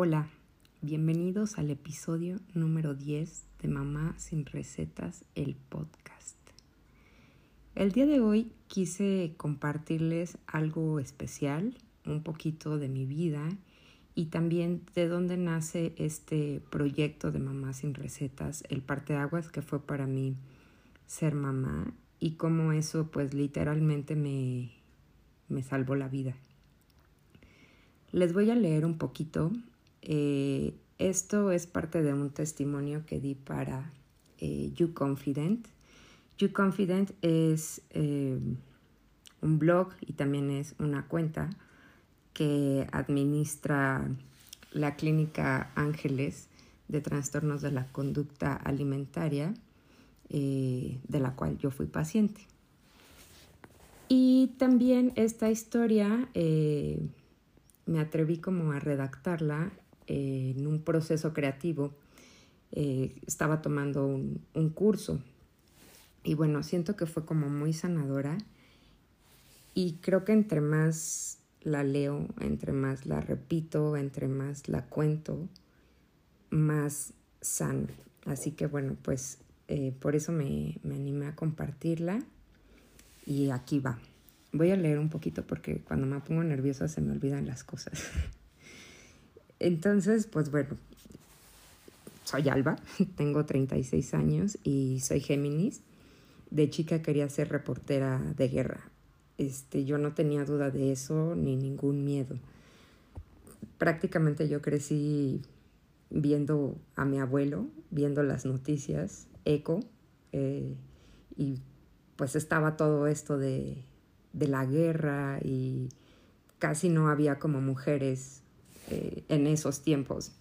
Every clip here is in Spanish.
Hola, bienvenidos al episodio número 10 de Mamá sin recetas, el podcast. El día de hoy quise compartirles algo especial, un poquito de mi vida y también de dónde nace este proyecto de Mamá sin recetas, el parteaguas que fue para mí ser mamá y cómo eso pues literalmente me, me salvó la vida. Les voy a leer un poquito eh, esto es parte de un testimonio que di para eh, You Confident. You Confident es eh, un blog y también es una cuenta que administra la clínica Ángeles de trastornos de la conducta alimentaria, de la cual yo fui paciente. Y también esta historia me atreví como a redactarla en un proceso creativo, eh, estaba tomando un, un curso y bueno, siento que fue como muy sanadora y creo que entre más la leo, entre más la repito, entre más la cuento, más sana. Así que bueno, pues eh, por eso me, me, animé a compartirla y aquí va. Voy a leer un poquito porque cuando me pongo nerviosa se me olvidan las cosas. Entonces, pues bueno, soy Alba, tengo 36 años y soy Géminis. De chica quería ser reportera de guerra. Este, yo no tenía duda de eso ni ningún miedo. Prácticamente yo crecí viendo a mi abuelo, viendo las noticias, eco, eh, y pues estaba todo esto de, de la guerra y casi no había como mujeres eh, en esos tiempos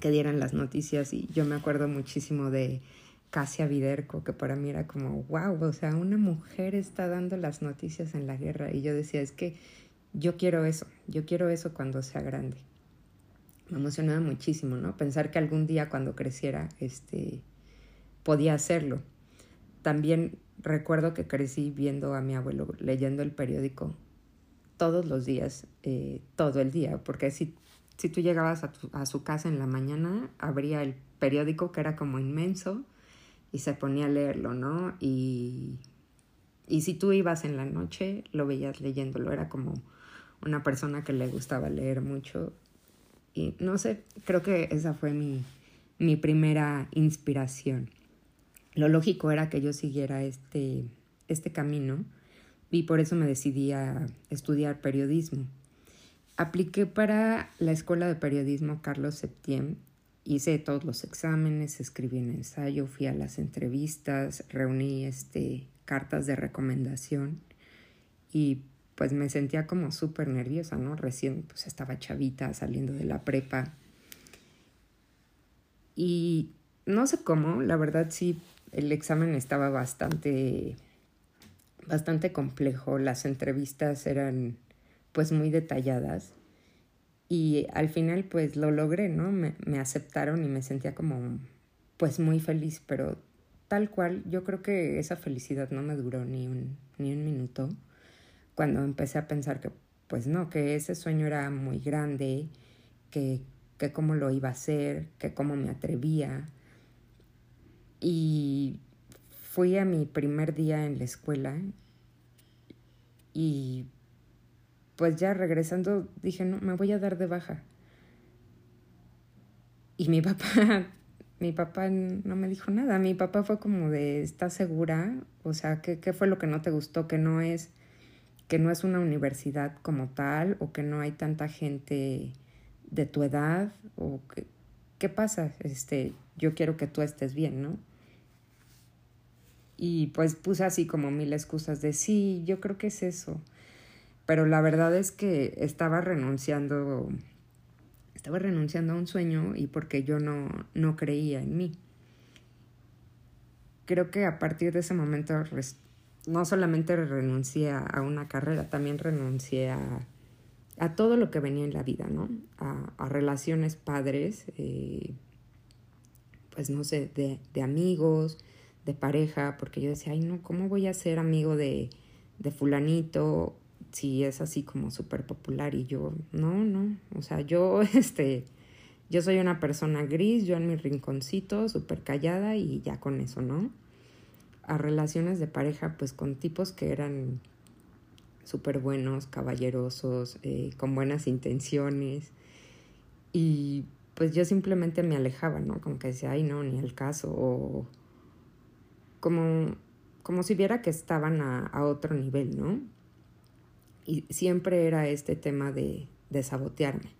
que dieran las noticias y yo me acuerdo muchísimo de Casia Viderco, que para mí era como, wow, o sea, una mujer está dando las noticias en la guerra y yo decía, es que yo quiero eso, yo quiero eso cuando sea grande. Me emocionaba muchísimo, ¿no? Pensar que algún día cuando creciera, este, podía hacerlo. También recuerdo que crecí viendo a mi abuelo leyendo el periódico todos los días, eh, todo el día, porque si si tú llegabas a, su casa en la mañana, abría el periódico que era como inmenso y se ponía a leerlo, ¿no? Y, y si tú ibas en la noche, lo veías leyéndolo, era como una persona que le gustaba leer mucho. Y no sé, creo que esa fue mi, mi primera inspiración. Lo lógico era que yo siguiera este, este camino y por eso me decidí a estudiar periodismo. Apliqué para la Escuela de Periodismo Carlos Septién, hice todos los exámenes, escribí un ensayo, fui a las entrevistas, reuní este, cartas de recomendación y pues me sentía como súper nerviosa, ¿no? Recién pues estaba chavita saliendo de la prepa. Y no sé cómo, la verdad sí, el examen estaba bastante, bastante complejo, las entrevistas eran pues muy detalladas. Y al final pues lo logré, ¿no? Me, me aceptaron y me sentía como pues muy feliz, pero tal cual yo creo que esa felicidad no me duró ni un, ni un minuto cuando empecé a pensar que pues no, que ese sueño era muy grande, que, que cómo lo iba a hacer, que cómo me atrevía. Y fui a mi primer día en la escuela y pues ya regresando dije, no, me voy a dar de baja. Y mi papá, mi papá no me dijo nada. Mi papá fue como de, ¿estás segura? O sea, ¿qué, qué fue lo que no te gustó? Que no es, que no es una universidad como tal, o que no hay tanta gente de tu edad, o que, ¿qué pasa? Este, yo quiero que tú estés bien, ¿no? Y pues puse así como mil excusas de sí, yo creo que es eso pero la verdad es que estaba renunciando, estaba renunciando a un sueño y porque yo no, no creía en mí. Creo que a partir de ese momento no solamente renuncié a una carrera, también renuncié a, a todo lo que venía en la vida, ¿no? A, relaciones padres, eh, pues no sé, de, de, amigos, de pareja, porque yo decía, ay, no, ¿cómo voy a ser amigo de, de fulanito si es así como súper popular y yo, no, no, o sea, yo, este, yo soy una persona gris, yo en mi rinconcito, súper callada y ya con eso, ¿no? A relaciones de pareja, pues con tipos que eran súper buenos, caballerosos, eh, con buenas intenciones. Y pues yo simplemente me alejaba, ¿no? Como que decía, ay, no, ni el caso. O como, como si viera que estaban a, otro nivel, ¿no? Y siempre era este tema de, de sabotearme.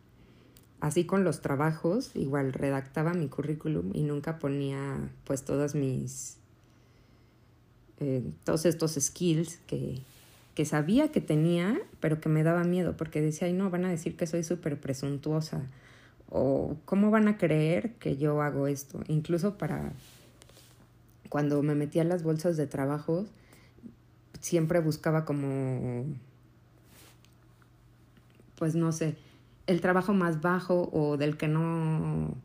Así con los trabajos, igual redactaba mi currículum y nunca ponía pues todas mis, eh, todos estos skills que, que sabía que tenía, pero que me daba miedo porque decía, ay no, van a decir que soy súper presuntuosa o cómo van a creer que yo hago esto. Incluso para cuando me metía en las bolsas de trabajo, siempre buscaba como, pues no sé, el trabajo más bajo o del que no,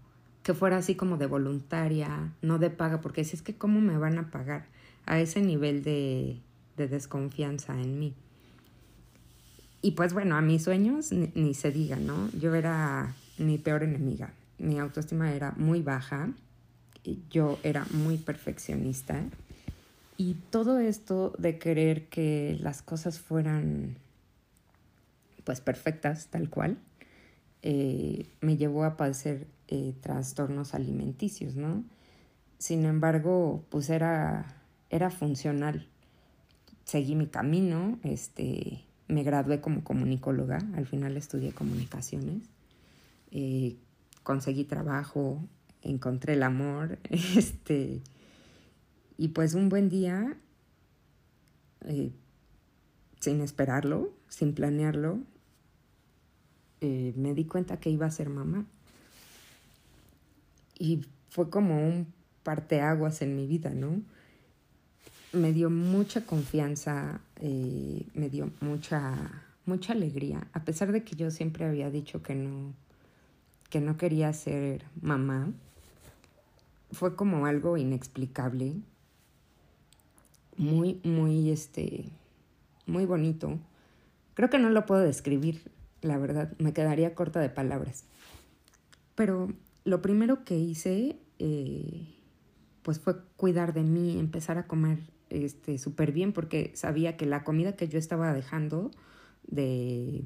que fuera así como de voluntaria, no de paga, porque si es que cómo me van a pagar a ese nivel de, de desconfianza en mí. Y pues bueno, a mis sueños ni, ni, se diga, ¿no? Yo era mi peor enemiga. Mi autoestima era muy baja, yo era muy perfeccionista y todo esto de querer que las cosas fueran pues perfectas tal cual, eh, me llevó a padecer eh, trastornos alimenticios, ¿no? Sin embargo, pues era, era funcional. Seguí mi camino, este, me gradué como comunicóloga, al final estudié comunicaciones, eh, conseguí trabajo, encontré el amor, este, y pues un buen día, sin esperarlo, sin planearlo, eh, me di cuenta que iba a ser mamá. Y fue como un parteaguas en mi vida, ¿no? Me dio mucha confianza, eh, me dio mucha, mucha alegría, a pesar de que yo siempre había dicho que no, que no quería ser mamá. Fue como algo inexplicable, muy, muy, este, muy bonito. Creo que no lo puedo describir la verdad, me quedaría corta de palabras. Pero lo primero que hice, eh, pues fue cuidar de mí, empezar a comer este súper bien, porque sabía que la comida que yo estaba dejando de,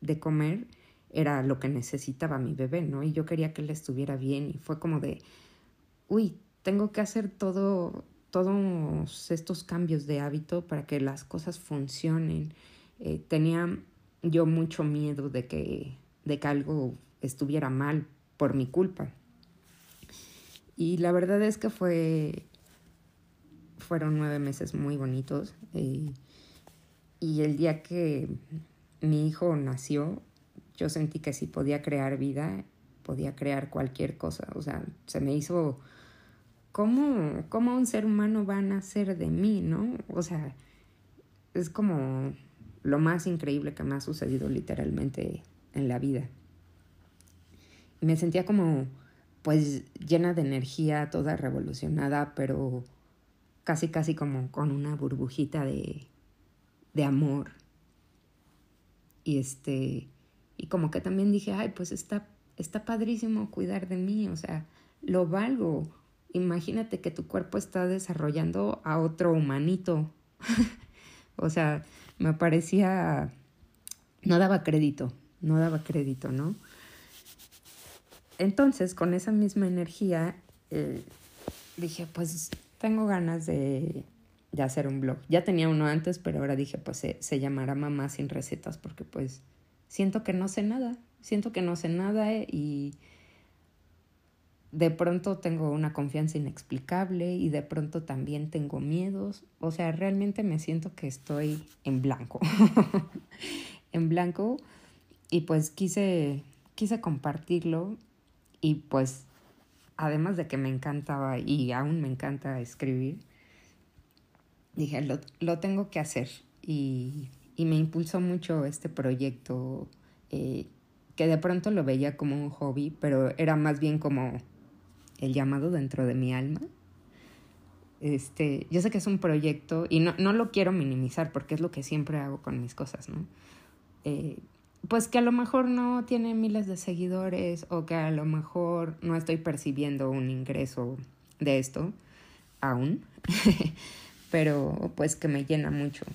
de comer era lo que necesitaba mi bebé, ¿no? Y yo quería que él estuviera bien y fue como de, uy, tengo que hacer todo, todos estos cambios de hábito para que las cosas funcionen. Eh, tenía yo mucho miedo de que, de que algo estuviera mal por mi culpa. Y la verdad es que fue, fueron nueve meses muy bonitos. Eh, y el día que mi hijo nació, yo sentí que si podía crear vida, podía crear cualquier cosa. O sea, se me hizo, ¿cómo, cómo un ser humano va a nacer de mí, no? O sea, es como lo más increíble que me ha sucedido literalmente en la vida. Y me sentía como pues llena de energía, toda revolucionada, pero casi casi como con una burbujita de, de amor. Y este, y como que también dije, ay, pues está, está padrísimo cuidar de mí, o sea, lo valgo. Imagínate que tu cuerpo está desarrollando a otro humanito. o sea, me parecía, no daba crédito, no daba crédito, ¿no? Entonces, con esa misma energía, eh, dije, pues tengo ganas de, de, hacer un blog. Ya tenía uno antes, pero ahora dije, pues se, se llamará Mamá sin recetas, porque pues siento que no sé nada, siento que no sé nada y de pronto tengo una confianza inexplicable y de pronto también tengo miedos. O sea, realmente me siento que estoy en blanco. en blanco. Y pues quise, quise compartirlo. Y pues, además de que me encantaba y aún me encanta escribir, dije, lo, lo tengo que hacer. Y, y, me impulsó mucho este proyecto. Eh, que de pronto lo veía como un hobby, pero era más bien como el llamado dentro de mi alma. Este, yo sé que es un proyecto y no, no lo quiero minimizar porque es lo que siempre hago con mis cosas, ¿no? Eh, pues que a lo mejor no tiene miles de seguidores o que a lo mejor no estoy percibiendo un ingreso de esto aún, pero pues que me llena mucho.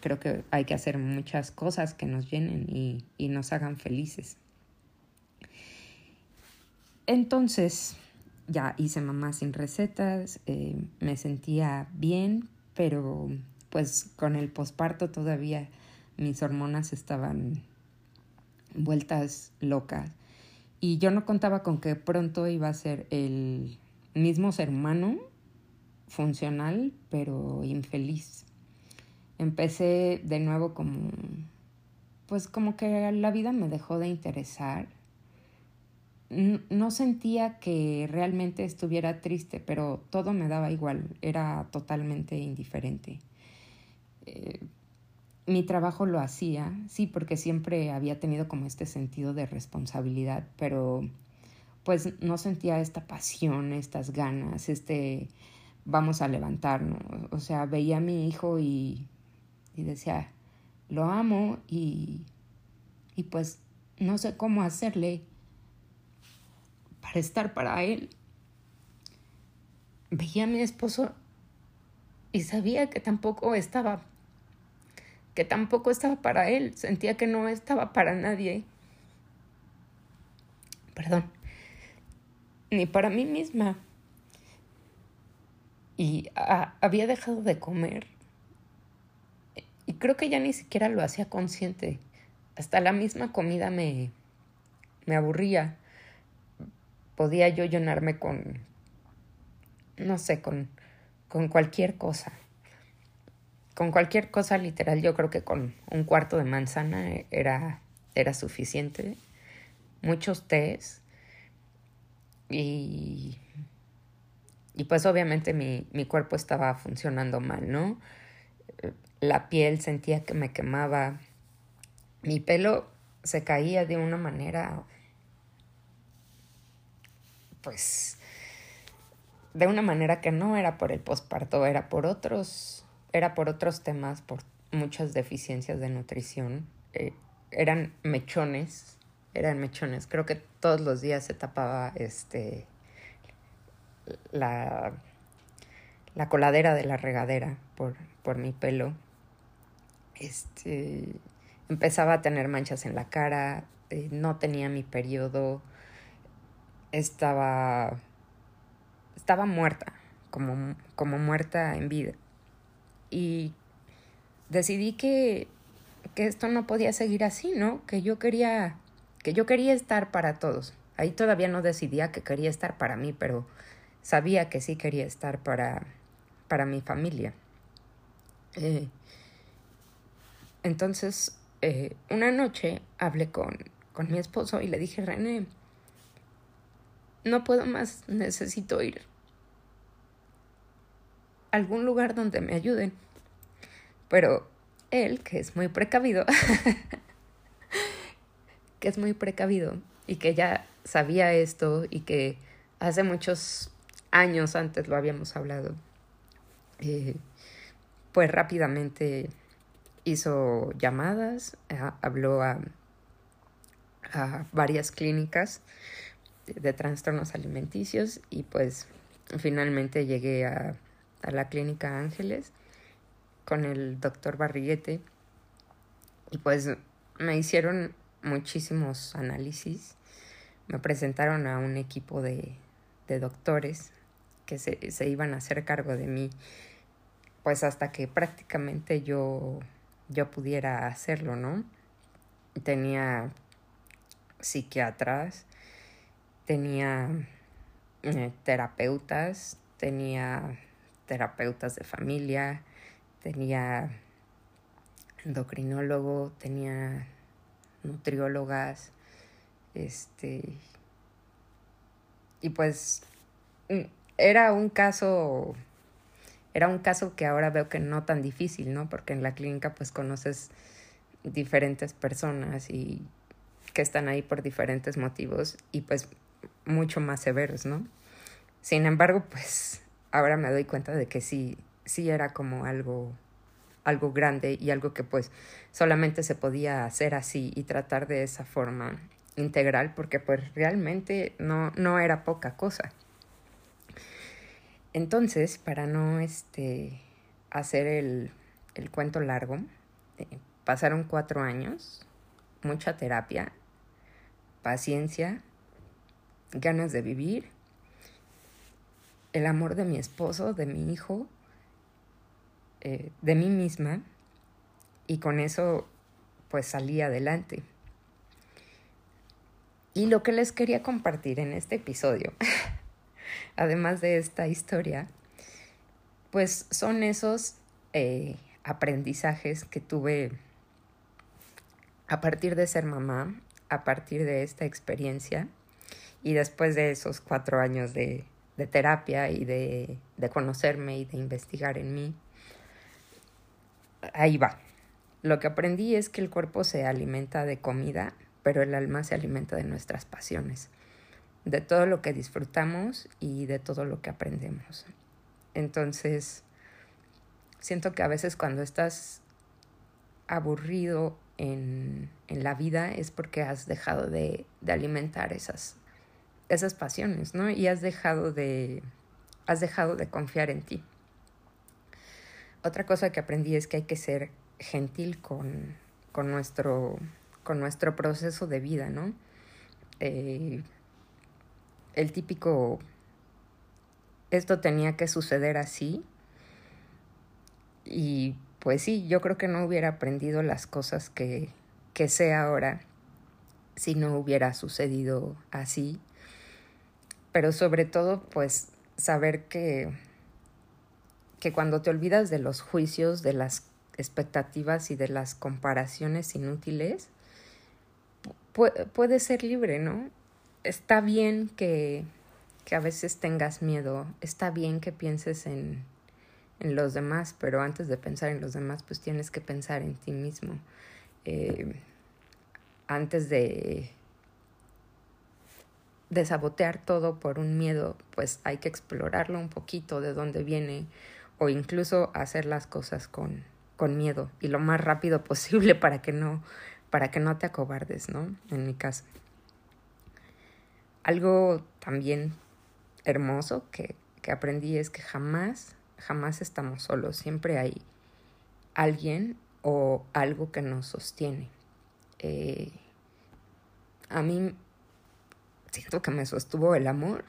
Creo que hay que hacer muchas cosas que nos llenen y, y nos hagan felices. Entonces, ya hice mamá sin recetas, eh, me sentía bien, pero pues con el posparto todavía mis hormonas estaban vueltas locas. Y yo no contaba con que pronto iba a ser el mismo ser humano, funcional, pero infeliz. Empecé de nuevo como, pues como que la vida me dejó de interesar no sentía que realmente estuviera triste, pero todo me daba igual, era totalmente indiferente. Eh, mi trabajo lo hacía, sí, porque siempre había tenido como este sentido de responsabilidad, pero pues no sentía esta pasión, estas ganas, este vamos a levantarnos. O sea, veía a mi hijo y, y decía, lo amo y, y pues no sé cómo hacerle para estar para él. Veía a mi esposo y sabía que tampoco estaba, que tampoco estaba para él, sentía que no estaba para nadie. Perdón, ni para mí misma. Y había dejado de comer. Y creo que ya ni siquiera lo hacía consciente. Hasta la misma comida me, me aburría podía yo llenarme con, no sé, con, con cualquier cosa. Con cualquier cosa literal, yo creo que con un cuarto de manzana era, era suficiente. Muchos tés. Y, y pues obviamente mi, mi cuerpo estaba funcionando mal, ¿no? La piel sentía que me quemaba. Mi pelo se caía de una manera pues de una manera que no era por el posparto, era por otros, era por otros temas, por muchas deficiencias de nutrición. Eh, eran mechones, eran mechones. Creo que todos los días se tapaba este la, la coladera de la regadera por, por mi pelo. Este empezaba a tener manchas en la cara, eh, no tenía mi periodo estaba, estaba muerta, como, como muerta en vida. Y decidí que, que esto no podía seguir así, ¿no? Que yo quería, que yo quería estar para todos. Ahí todavía no decidía que quería estar para mí, pero sabía que sí quería estar para, para mi familia. Eh, entonces, eh, una noche hablé con, con mi esposo y le dije, René, no puedo más, necesito ir a algún lugar donde me ayuden. Pero él, que es muy precavido, que es muy precavido y que ya sabía esto y que hace muchos años antes lo habíamos hablado, eh, pues rápidamente hizo llamadas, habló a, a varias clínicas de trastornos alimenticios y pues finalmente llegué a, a la clínica Ángeles con el doctor Barriguete y pues me hicieron muchísimos análisis, me presentaron a un equipo de, de doctores que se, se, iban a hacer cargo de mí, pues hasta que prácticamente yo, yo pudiera hacerlo, ¿no? Tenía psiquiatras, tenía eh, terapeutas, tenía terapeutas de familia, tenía endocrinólogo, tenía nutriólogas, este, y pues mm, era un caso, era un caso que ahora veo que no tan difícil, ¿no? Porque en la clínica pues conoces diferentes personas y que están ahí por diferentes motivos y pues mucho más severos, ¿no? Sin embargo, pues ahora me doy cuenta de que sí, sí era como algo, algo grande y algo que pues solamente se podía hacer así y tratar de esa forma integral porque pues realmente no, no era poca cosa. Entonces, para no este, hacer el, el cuento largo, eh, pasaron cuatro años, mucha terapia, paciencia, ganas de vivir, el amor de mi esposo, de mi hijo, eh, de mí misma, y con eso pues salí adelante. Y lo que les quería compartir en este episodio, además de esta historia, pues son esos eh, aprendizajes que tuve a partir de ser mamá, a partir de esta experiencia y después de esos cuatro años de, terapia y de, de conocerme y de investigar en mí. Ahí va. Lo que aprendí es que el cuerpo se alimenta de comida, pero el alma se alimenta de nuestras pasiones, de todo lo que disfrutamos y de todo lo que aprendemos. Entonces, siento que a veces cuando estás aburrido en, en la vida es porque has dejado de, de, alimentar esas, esas pasiones, ¿no? Y has dejado de, has dejado de confiar en ti. Otra cosa que aprendí es que hay que ser gentil con, con, nuestro, con nuestro proceso de vida, ¿no? Eh, el típico, esto tenía que suceder así, y pues sí, yo creo que no hubiera aprendido las cosas que, que sé ahora si no hubiera sucedido así. Pero sobre todo, pues saber que, que cuando te olvidas de los juicios, de las expectativas y de las comparaciones inútiles, puedes ser libre, ¿no? Está bien que, que a veces tengas miedo, está bien que pienses en, en los demás, pero antes de pensar en los demás, pues tienes que pensar en ti mismo. Eh, antes de, de sabotear todo por un miedo, pues hay que explorarlo un poquito de dónde viene o incluso hacer las cosas con, con miedo y lo más rápido posible para que no para que no te acobardes, ¿no? En mi caso. Algo también hermoso que, que aprendí es que jamás jamás estamos solos, siempre hay alguien o algo que nos sostiene. Eh, a mí siento que me sostuvo el amor,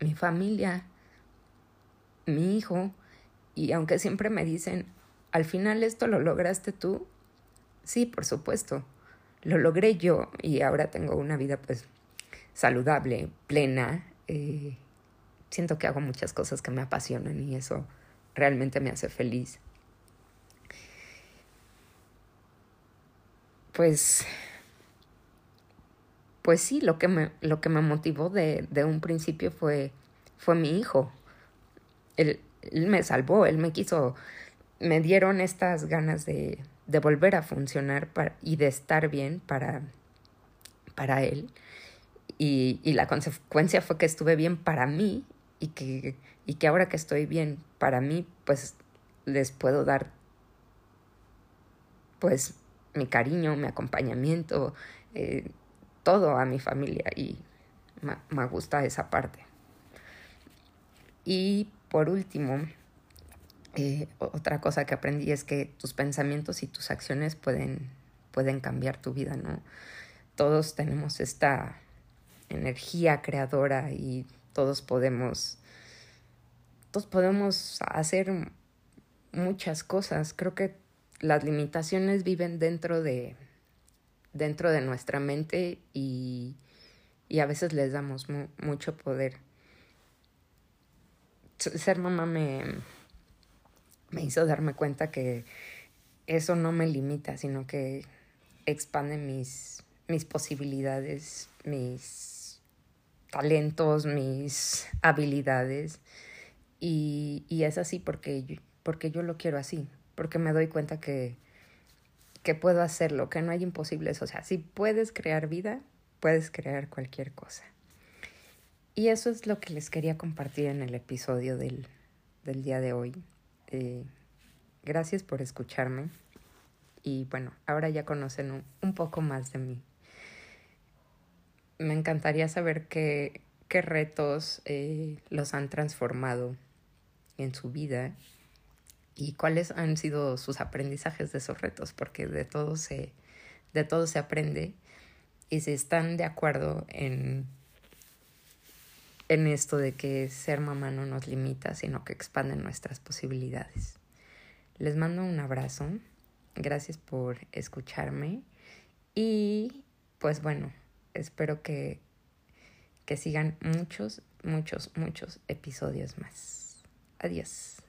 mi familia, mi hijo, y aunque siempre me dicen, al final esto lo lograste tú, sí, por supuesto, lo logré yo y ahora tengo una vida pues saludable, plena, eh, siento que hago muchas cosas que me apasionan y eso realmente me hace feliz. Pues, pues sí, lo que me, lo que me motivó de, de un principio fue, fue mi hijo. Él, él, me salvó, él me quiso, me dieron estas ganas de, de volver a funcionar para, y de estar bien para, para él. Y, y la consecuencia fue que estuve bien para mí y que, y que ahora que estoy bien para mí, pues les puedo dar pues mi cariño, mi acompañamiento, eh, todo a mi familia y me, gusta esa parte. Y por último, eh, otra cosa que aprendí es que tus pensamientos y tus acciones pueden, pueden cambiar tu vida, ¿no? Todos tenemos esta energía creadora y todos podemos, todos podemos hacer muchas cosas. Creo que las limitaciones viven dentro de, dentro de nuestra mente y, y a veces les damos mu mucho poder. Ser mamá me, me hizo darme cuenta que eso no me limita, sino que expande mis, mis posibilidades, mis talentos, mis habilidades. Y, y es así porque porque yo lo quiero así, porque me doy cuenta que, que puedo hacerlo, que no hay imposibles. O sea, si puedes crear vida, puedes crear cualquier cosa. Y eso es lo que les quería compartir en el episodio del, del día de hoy. Eh, Gracias por escucharme. Y bueno, ahora ya conocen un, poco más de mí. Me encantaría saber qué, qué retos eh, los han transformado en su vida y cuáles han sido sus aprendizajes de esos retos, porque de todo se, de todo se aprende y si están de acuerdo en, en esto de que ser mamá no nos limita, sino que expande nuestras posibilidades. Les mando un abrazo, gracias por escucharme y pues bueno, espero que, que sigan muchos, muchos, muchos episodios más. Adiós.